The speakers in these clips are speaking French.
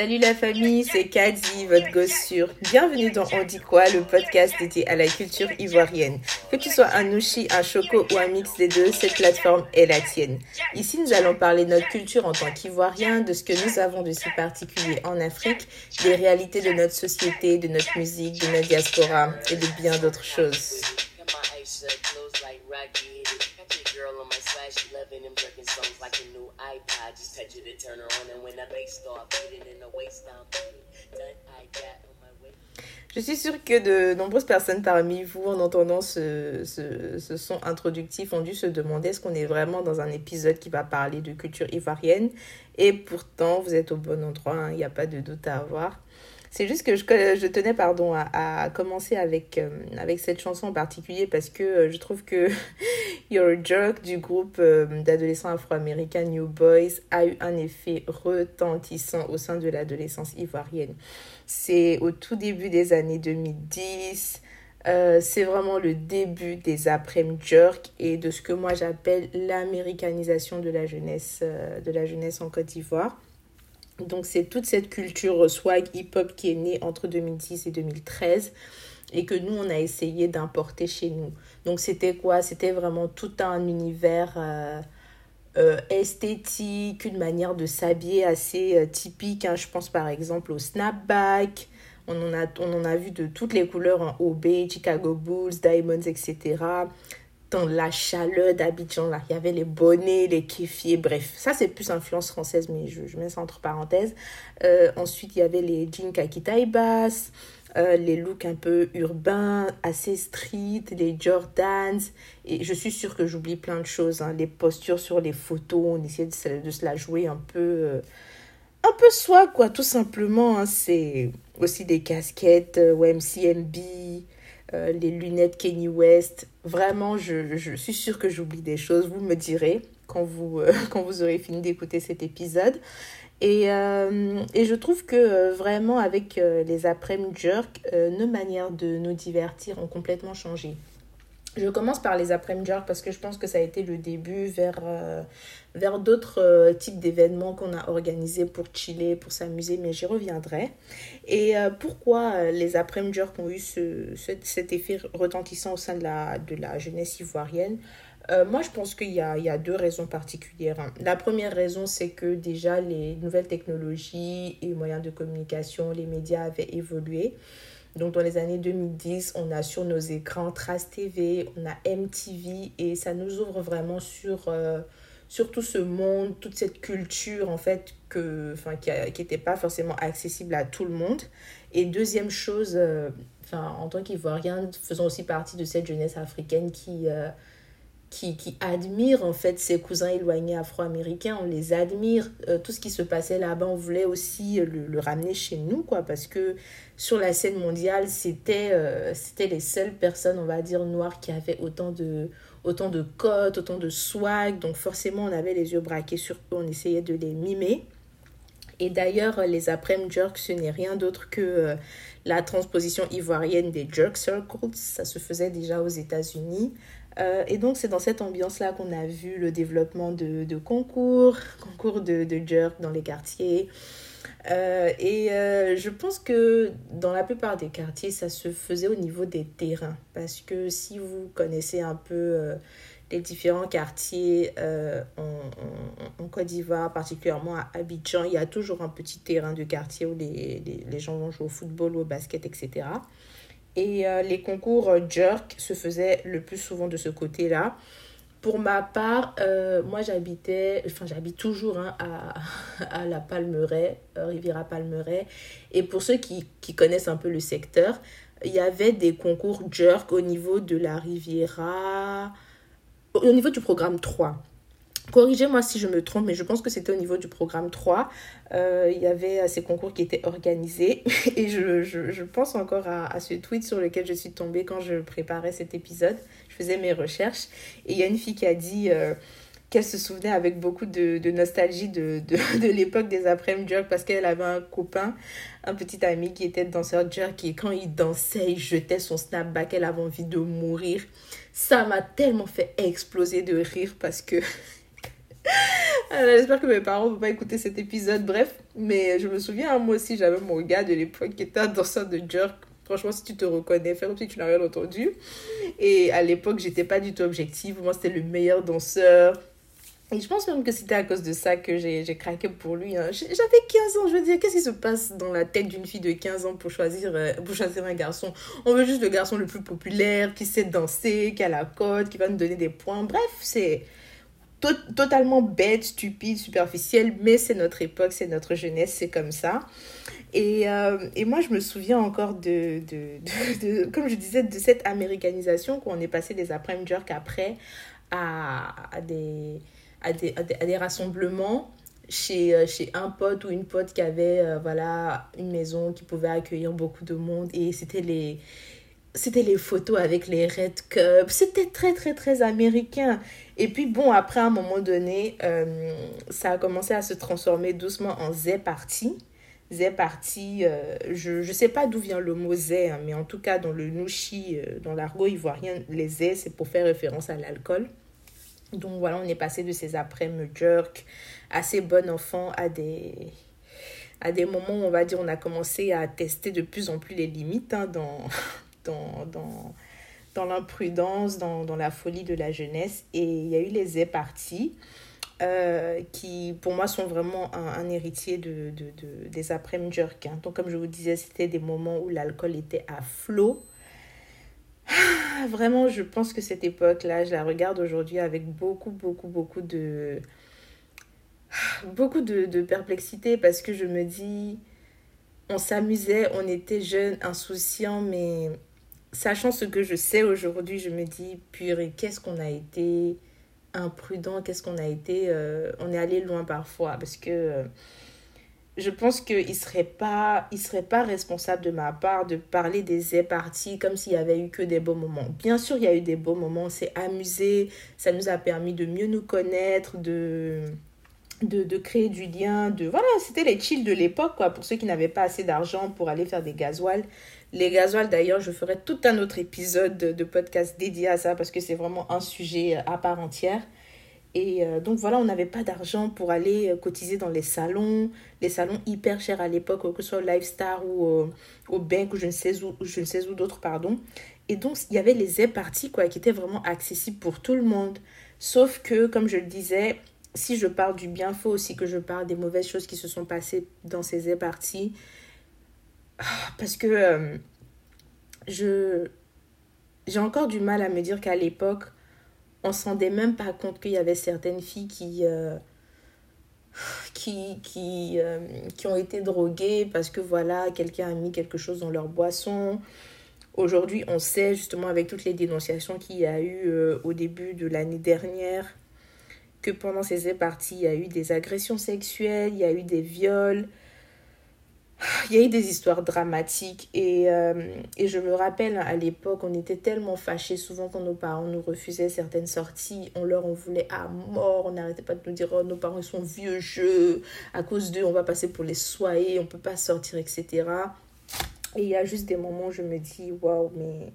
Salut la famille, c'est Kadi, votre gosse sûr. Bienvenue dans On dit quoi, le podcast dédié à la culture ivoirienne. Que tu sois un Nushi, un Choco ou un mix des deux, cette plateforme est la tienne. Ici, nous allons parler de notre culture en tant qu'Ivoirien, de ce que nous avons de si particulier en Afrique, des réalités de notre société, de notre musique, de notre diaspora et de bien d'autres choses. Je suis sûre que de nombreuses personnes parmi vous, en entendant ce, ce, son introductif, ont dû se demander est-ce qu'on est vraiment dans un épisode qui va parler de culture ivoirienne. Et pourtant, vous êtes au bon endroit, hein, il n'y a pas de doute à avoir. C'est juste que je, je tenais pardon, à, commencer avec, euh, avec cette chanson en particulier parce que euh, je trouve que Your Joke du groupe euh, d'adolescents afro-américains New Boys a eu un effet retentissant au sein de l'adolescence ivoirienne. C'est au tout début des années 2010. c'est vraiment le début des après-midi jerk et de ce que moi j'appelle l'américanisation de la jeunesse de la jeunesse en Côte d'Ivoire. Donc c'est toute cette culture swag hip-hop qui est née entre 2010 et 2013 et que nous, on a essayé d'importer chez nous. Donc c'était quoi? C'était vraiment tout un univers euh, euh, esthétique, une manière de s'habiller assez euh, typique. Hein. Je pense par exemple au snapback. On en, a, on en a vu de toutes les couleurs en OB, Chicago Bulls, Diamonds, etc dans la chaleur d'Abidjan, là. Il y avait les bonnets, les kéfiers, bref. Ça, c'est plus influence française, mais je, mets ça entre parenthèses. Euh, ensuite, il y avait les jeans kaki taille euh, les looks un peu urbains, assez street, les Jordans. Et je suis sûre que j'oublie plein de choses. Hein. Les postures sur les photos, on essayait de, de se la jouer un peu... Euh, un peu soi, quoi, tout simplement. Hein. C'est aussi des casquettes, MCMB, euh, les lunettes Kenny West. Vraiment, je, suis sûre que j'oublie des choses. Vous me direz quand vous, euh, aurez fini d'écouter cet épisode. Et, euh, je trouve que vraiment avec les après-midi jerk, nos manières de nous divertir ont complètement changé. Je commence par les après-midi parce que je pense que ça a été le début vers, euh, vers d'autres euh, types d'événements qu'on a organisés pour chiller, pour s'amuser, mais j'y reviendrai. Et euh, pourquoi les après-midi ont eu ce, cet effet retentissant au sein de la, de la jeunesse ivoirienne? Moi, je pense qu'il y y a deux raisons particulières. Hein. La première raison, c'est que déjà les nouvelles technologies et moyens de communication, les médias avaient évolué. Donc dans les années 2010, on a sur nos écrans Trace TV, on a MTV et ça nous ouvre vraiment sur, euh, sur tout ce monde, toute cette culture en fait que, qui n'était pas forcément accessible à tout le monde. Et deuxième chose, euh, en tant qu'Ivoirien, faisant aussi partie de cette jeunesse africaine qui... Euh, qui, qui admire en fait ses cousins éloignés afro-américains, on les admire. Euh, tout ce qui se passait là-bas, on voulait aussi le, le, ramener chez nous, quoi, parce que sur la scène mondiale, c'était euh, c'était les seules personnes, on va dire, noires qui avaient autant de, autant de cotes, autant de swag. Donc forcément, on avait les yeux braqués sur eux, on essayait de les mimer. Et d'ailleurs, les après-midi jerks, ce n'est rien d'autre que euh, la transposition ivoirienne des jerk circles. Ça se faisait déjà aux États-Unis. Euh, et donc, c'est dans cette ambiance-là qu'on a vu le développement de, concours, concours de, de jerk dans les quartiers. Euh, et euh, je pense que dans la plupart des quartiers, ça se faisait au niveau des terrains. Parce que si vous connaissez un peu les différents quartiers en, en, Côte d'Ivoire, particulièrement à Abidjan, il y a toujours un petit terrain de quartier où les, les, les gens vont jouer au football ou au basket, etc. Et euh, les concours euh, jerk se faisaient le plus souvent de ce côté-là. Pour ma part, euh, moi j'habitais, enfin j'habite toujours hein, à, à la Palmeraie, Riviera Palmeraie. Et pour ceux qui, qui, connaissent un peu le secteur, il y avait des concours jerk au niveau de la Riviera, au niveau du programme 3. Corrigez-moi si je me trompe, mais je pense que c'était au niveau du programme 3. Euh, il y avait ces concours qui étaient organisés. Et je, je, je pense encore à, à, ce tweet sur lequel je suis tombée quand je préparais cet épisode. Je faisais mes recherches. Et il y a une fille qui a dit euh, qu'elle se souvenait avec beaucoup de, de nostalgie de, de, de l'époque des après-midi jerk parce qu'elle avait un copain, un petit ami qui était danseur jerk. Et quand il dansait, il jetait son snapback. Elle avait envie de mourir. Ça m'a tellement fait exploser de rire parce que J'espère que mes parents ne vont pas écouter cet épisode. Bref, mais je me souviens, moi aussi, j'avais mon gars de l'époque qui était un danseur de jerk. Franchement, si tu te reconnais, fais comme si tu n'as rien entendu. Et à l'époque, j'étais pas du tout objective. Moi, c'était le meilleur danseur. Et je pense même que c'était à cause de ça que j'ai craqué pour lui. Hein. J'avais 15 ans, je veux dire, qu'est-ce qui se passe dans la tête d'une fille de 15 ans pour choisir, euh, pour choisir un garçon? On veut juste le garçon le plus populaire, qui sait danser, qui a la cote, qui va nous donner des points. Bref, c'est totalement bête, stupide, superficiel, mais c'est notre époque, c'est notre jeunesse, c'est comme ça. Et, euh, et, moi, je me souviens encore de, de, de, comme je disais, de cette américanisation qu'on est passé des après-midi après à, à, des, à, des, à, des, rassemblements chez, euh, chez un pote ou une pote qui avait euh, voilà, une maison qui pouvait accueillir beaucoup de monde. Et c'était les, c'était les photos avec les Red Cups. C'était très, très, très américain. Et puis, bon, après, à un moment donné, euh, ça a commencé à se transformer doucement en Z Party. Z Party, euh, je ne sais pas d'où vient le mot Z, hein, mais en tout cas, dans le Nushi, euh, dans l'argot ivoirien, les Z, c'est pour faire référence à l'alcool. Donc voilà, on est passé de ces après-midi jerk, assez bon enfant, à des, à des moments où on va dire on a commencé à tester de plus en plus les limites hein, dans, dans, dans, dans l'imprudence, dans, dans, la folie de la jeunesse. Et il y a eu les é parties euh, qui, pour moi, sont vraiment un, héritier de, de, de, des après-midi. Hein. Donc, comme je vous disais, c'était des moments où l'alcool était à flot. Ah, vraiment, je pense que cette époque-là, je la regarde aujourd'hui avec beaucoup, beaucoup, beaucoup de... Beaucoup de, de perplexité parce que je me dis, on s'amusait, on était jeunes, insouciants, mais sachant ce que je sais aujourd'hui, je me dis, purée, qu'est-ce qu'on a été imprudent, qu'est-ce qu'on a été... Euh, on est allé loin parfois parce que euh, je pense qu'il ne serait, pas, serait pas responsable de ma part de parler des parties comme s'il y avait eu que des beaux moments. Bien sûr, il y a eu des beaux moments, on s'est amusé, ça nous a permis de mieux nous connaître, de... De, de, créer du lien, de voilà, c'était les chills de l'époque quoi, pour ceux qui n'avaient pas assez d'argent pour aller faire des gasoils. Les gasoils, d'ailleurs, je ferai tout un autre épisode de, podcast dédié à ça parce que c'est vraiment un sujet à part entière. Et euh, donc voilà, on n'avait pas d'argent pour aller euh, cotiser dans les salons, les salons hyper chers à l'époque, que ce soit au Lifestar ou au, Bank ou je ne sais où, je ne sais d'autres, pardon. Et donc, il y avait les parties quoi, qui étaient vraiment accessibles pour tout le monde. Sauf que, comme je le disais, si je parle du bien, faut aussi que je parle des mauvaises choses qui se sont passées dans ces parties parce que euh, j'ai encore du mal à me dire qu'à l'époque, on se rendait même pas compte qu'il y avait certaines filles qui, euh, euh, qui ont été droguées parce que voilà, quelqu'un a mis quelque chose dans leur boisson. Aujourd'hui, on sait justement avec toutes les dénonciations qu'il y a eu au début de l'année dernière que pendant ces parties, il y a eu des agressions sexuelles, il y a eu des viols, il y a eu des histoires dramatiques et, euh, et je me rappelle à l'époque on était tellement fâchés souvent quand nos parents nous refusaient certaines sorties. On leur en voulait à mort on n'arrêtait pas de nous dire oh, nos parents sont vieux jeux. À cause d'eux on va passer pour les soyer on peut pas sortir etc et il y a juste des moments où je me dis waouh mais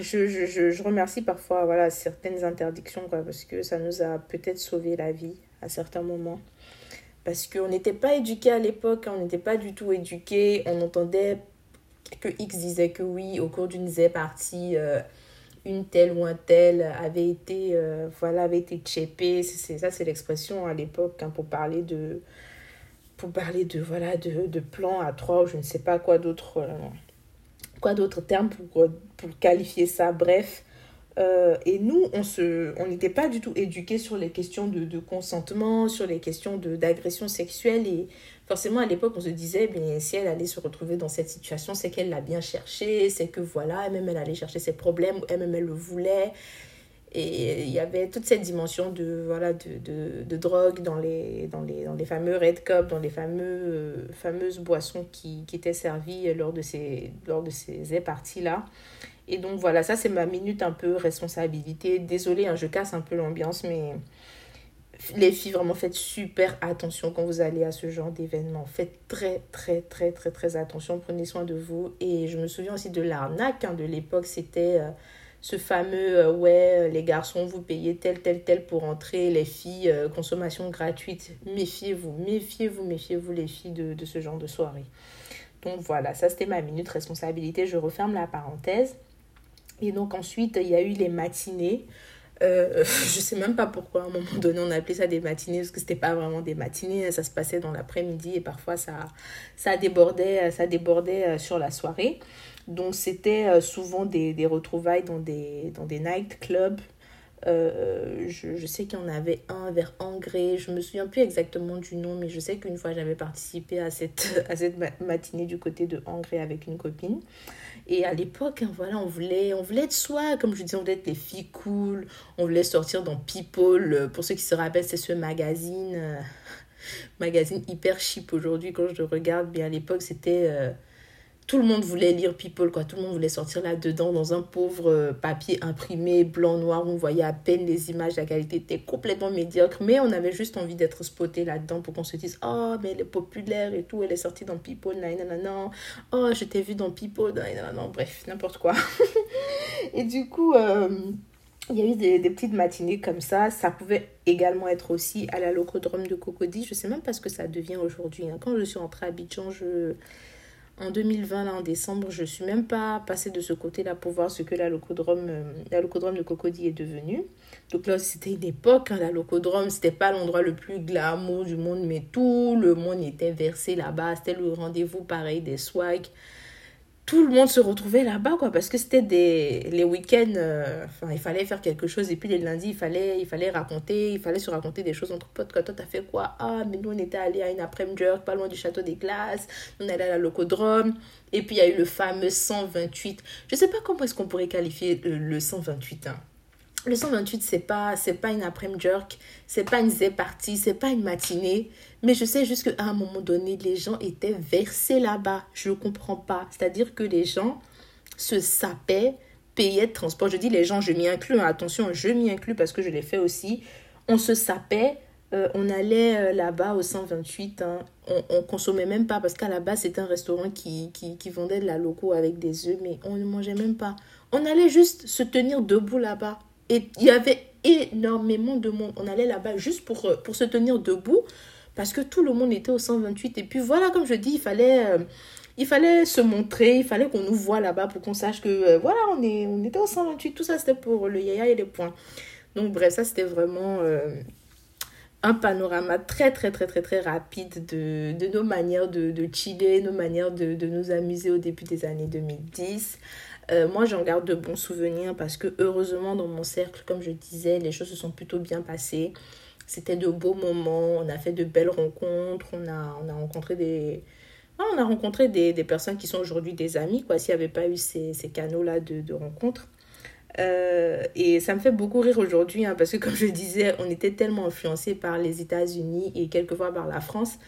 je, remercie parfois voilà certaines interdictions quoi parce que ça nous a peut-être sauvé la vie à certains moments parce qu'on n'était pas éduqués à l'époque, on n'était pas du tout éduqués. On entendait que X disait que oui, au cours d'une Z partie, euh, une telle ou un tel avait été, euh, voilà, avait été tchépé. C'est, ça, c'est l'expression à l'époque hein, pour parler de, pour parler de, voilà, de, de plan à trois ou je ne sais pas quoi d'autre, euh, quoi d'autres termes pour, pour qualifier ça. Bref, euh, et nous, on se, on n'était pas du tout éduqués sur les questions de, consentement, sur les questions d'agression sexuelle. Et forcément, à l'époque, on se disait, bien, si elle allait se retrouver dans cette situation, c'est qu'elle l'a bien cherché, c'est que voilà, elle-même, elle allait chercher ses problèmes, elle-même, elle le voulait. Et il y avait toute cette dimension de, voilà, de, de, de drogue dans les, dans, les, dans les fameux Red Cup, dans les fameux, fameuses boissons qui, qui étaient servies lors de ces, lors de ces parties-là. Et donc voilà, ça c'est ma minute un peu responsabilité. Désolée, hein, je casse un peu l'ambiance, mais les filles, vraiment faites super attention quand vous allez à ce genre d'événement. Faites très très très très très attention, prenez soin de vous. Et je me souviens aussi de l'arnaque hein, de l'époque, c'était... Euh, ce fameux ouais, les garçons, vous payez tel, tel, tel pour entrer, les filles, consommation gratuite. Méfiez-vous, méfiez-vous, méfiez-vous, les filles, de, de ce genre de soirée. Donc voilà, ça c'était ma minute responsabilité. Je referme la parenthèse. Et donc ensuite, il y a eu les matinées. Euh, je sais même pas pourquoi à un moment donné on appelait ça des matinées parce que c'était pas vraiment des matinées, hein. ça se passait dans l'après-midi et parfois ça, ça débordait, ça débordait euh, sur la soirée. Donc c'était euh, souvent des, des, retrouvailles dans des, dans des nightclubs. Euh, je, sais qu'il y en avait un vers Angré, je me souviens plus exactement du nom, mais je sais qu'une fois j'avais participé à cette, à cette matinée du côté de Angré avec une copine. Et à l'époque, hein, voilà, on voulais, on voulait être soi, comme je disais, on voulait être les filles cool, on voulait sortir dans People. Pour ceux qui se rappellent, c'est ce magazine, euh, magazine hyper cheap aujourd'hui quand je le regarde. Bien à l'époque, c'était euh, tout le monde voulait lire People, quoi. Tout le monde voulait sortir là-dedans dans un pauvre euh, papier imprimé blanc-noir où on voyait à peine les images, la qualité était complètement médiocre, mais on avait juste envie d'être spoté là-dedans pour qu'on se dise Oh, mais elle est populaire et tout, elle est sortie dans People, non Oh, je t'ai vu dans People, non bref, n'importe quoi. et du coup. Euh, il y a eu des, petites matinées comme ça. Ça pouvait également être aussi à la locodrome de Cocody. Je sais même pas ce que ça devient aujourd'hui. Hein. Quand je suis rentrée à Abidjan, je en 2020, là, en décembre, je ne suis même pas passée de ce côté-là pour voir ce que la locodrome, euh, de Cocody est devenue. Donc là, c'était une époque, hein, la locodrome, c'était pas l'endroit le plus glamour du monde, mais tout le monde était versé là-bas. C'était le rendez-vous pareil des swags tout le monde se retrouvait là-bas, quoi, parce que c'était des, les week-ends, euh, il fallait faire quelque chose, et puis les lundis, il fallait, raconter, il fallait se raconter des choses entre potes, quoi, toi, t'as fait quoi? Ah, mais nous, on était allés à une après-midi pas loin du château des glaces, on allait à la locodrome, et puis il y a eu le fameux 128, je sais pas comment est-ce qu'on pourrait qualifier le, le 128, hein. Le 128, c'est pas, c'est pas une après-midi c'est pas une z party, c'est pas une matinée. Mais je sais juste qu'à un moment donné, les gens étaient versés là-bas. Je ne comprends pas. C'est-à-dire que les gens se sapaient, payaient de transport. Je dis les gens, je m'y inclus. Hein. Attention, je m'y inclus parce que je l'ai fait aussi. On se sapait. Euh, on allait euh, là-bas au 128. Hein. On, ne consommait même pas parce qu'à la base, c'était un restaurant qui, qui, qui vendait de la loco avec des œufs. Mais on ne mangeait même pas. On allait juste se tenir debout là-bas. Et il y avait énormément de monde. On allait là-bas juste pour, euh, pour se tenir debout parce que tout le monde était au 128. Et puis voilà, comme je dis, il fallait, euh, il fallait se montrer, il fallait qu'on nous voit là-bas pour qu'on sache que euh, voilà, on, est, on était au 128. Tout ça, c'était pour le yaya et les points. Donc bref, ça, c'était vraiment un panorama très, très, très, très, très rapide de, nos manières de, de chiller, nos manières de, nous amuser au début des années 2010. Euh, moi, j'en garde de bons souvenirs parce que heureusement, dans mon cercle, comme je disais, les choses se sont plutôt bien passées. C'était de beaux moments, on a fait de belles rencontres, on a, on a rencontré des... on a rencontré des, des personnes qui sont aujourd'hui des amis, quoi, s'il n'y avait pas eu ces, ces canaux-là de, de rencontres. Euh, et ça me fait beaucoup rire aujourd'hui, hein, parce que comme je disais, on était tellement influencé par les États-Unis et quelquefois par la France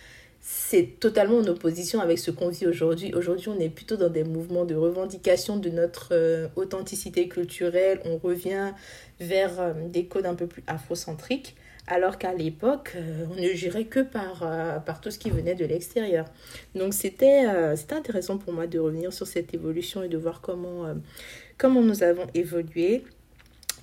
c'est totalement en opposition avec ce qu'on vit aujourd'hui. Aujourd'hui, on est plutôt dans des mouvements de revendication de notre euh, authenticité culturelle. On revient vers euh, des codes un peu plus afrocentriques, alors qu'à l'époque, euh, on ne gérait que par, par tout ce qui venait de l'extérieur. Donc, c'était intéressant pour moi de revenir sur cette évolution et de voir comment, comment nous avons évolué.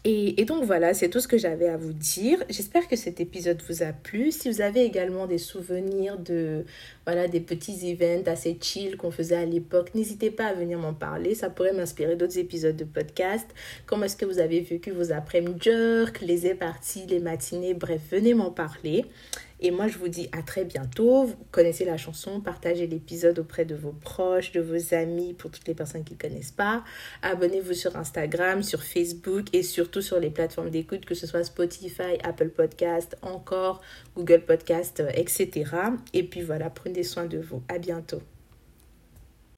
Et, donc voilà, c'est tout ce que j'avais à vous dire. J'espère que cet épisode vous a plu. Si vous avez également des souvenirs de voilà des petits events assez chill qu'on faisait à l'époque, n'hésitez pas à venir m'en parler. Ça pourrait m'inspirer d'autres épisodes de podcast. Comment est-ce que vous avez vécu vos après-midi jerk, les éparties, les matinées, bref, venez m'en parler. Et moi, je vous dis à très bientôt. Vous connaissez la chanson, partagez l'épisode auprès de vos proches, de vos amis, pour toutes les personnes qui ne connaissent pas. Abonnez-vous sur Instagram, sur Facebook et surtout sur les plateformes d'écoute, que ce soit Spotify, Apple Podcast, encore Google Podcast, etc. Et puis voilà, prenez soin de vous. À bientôt.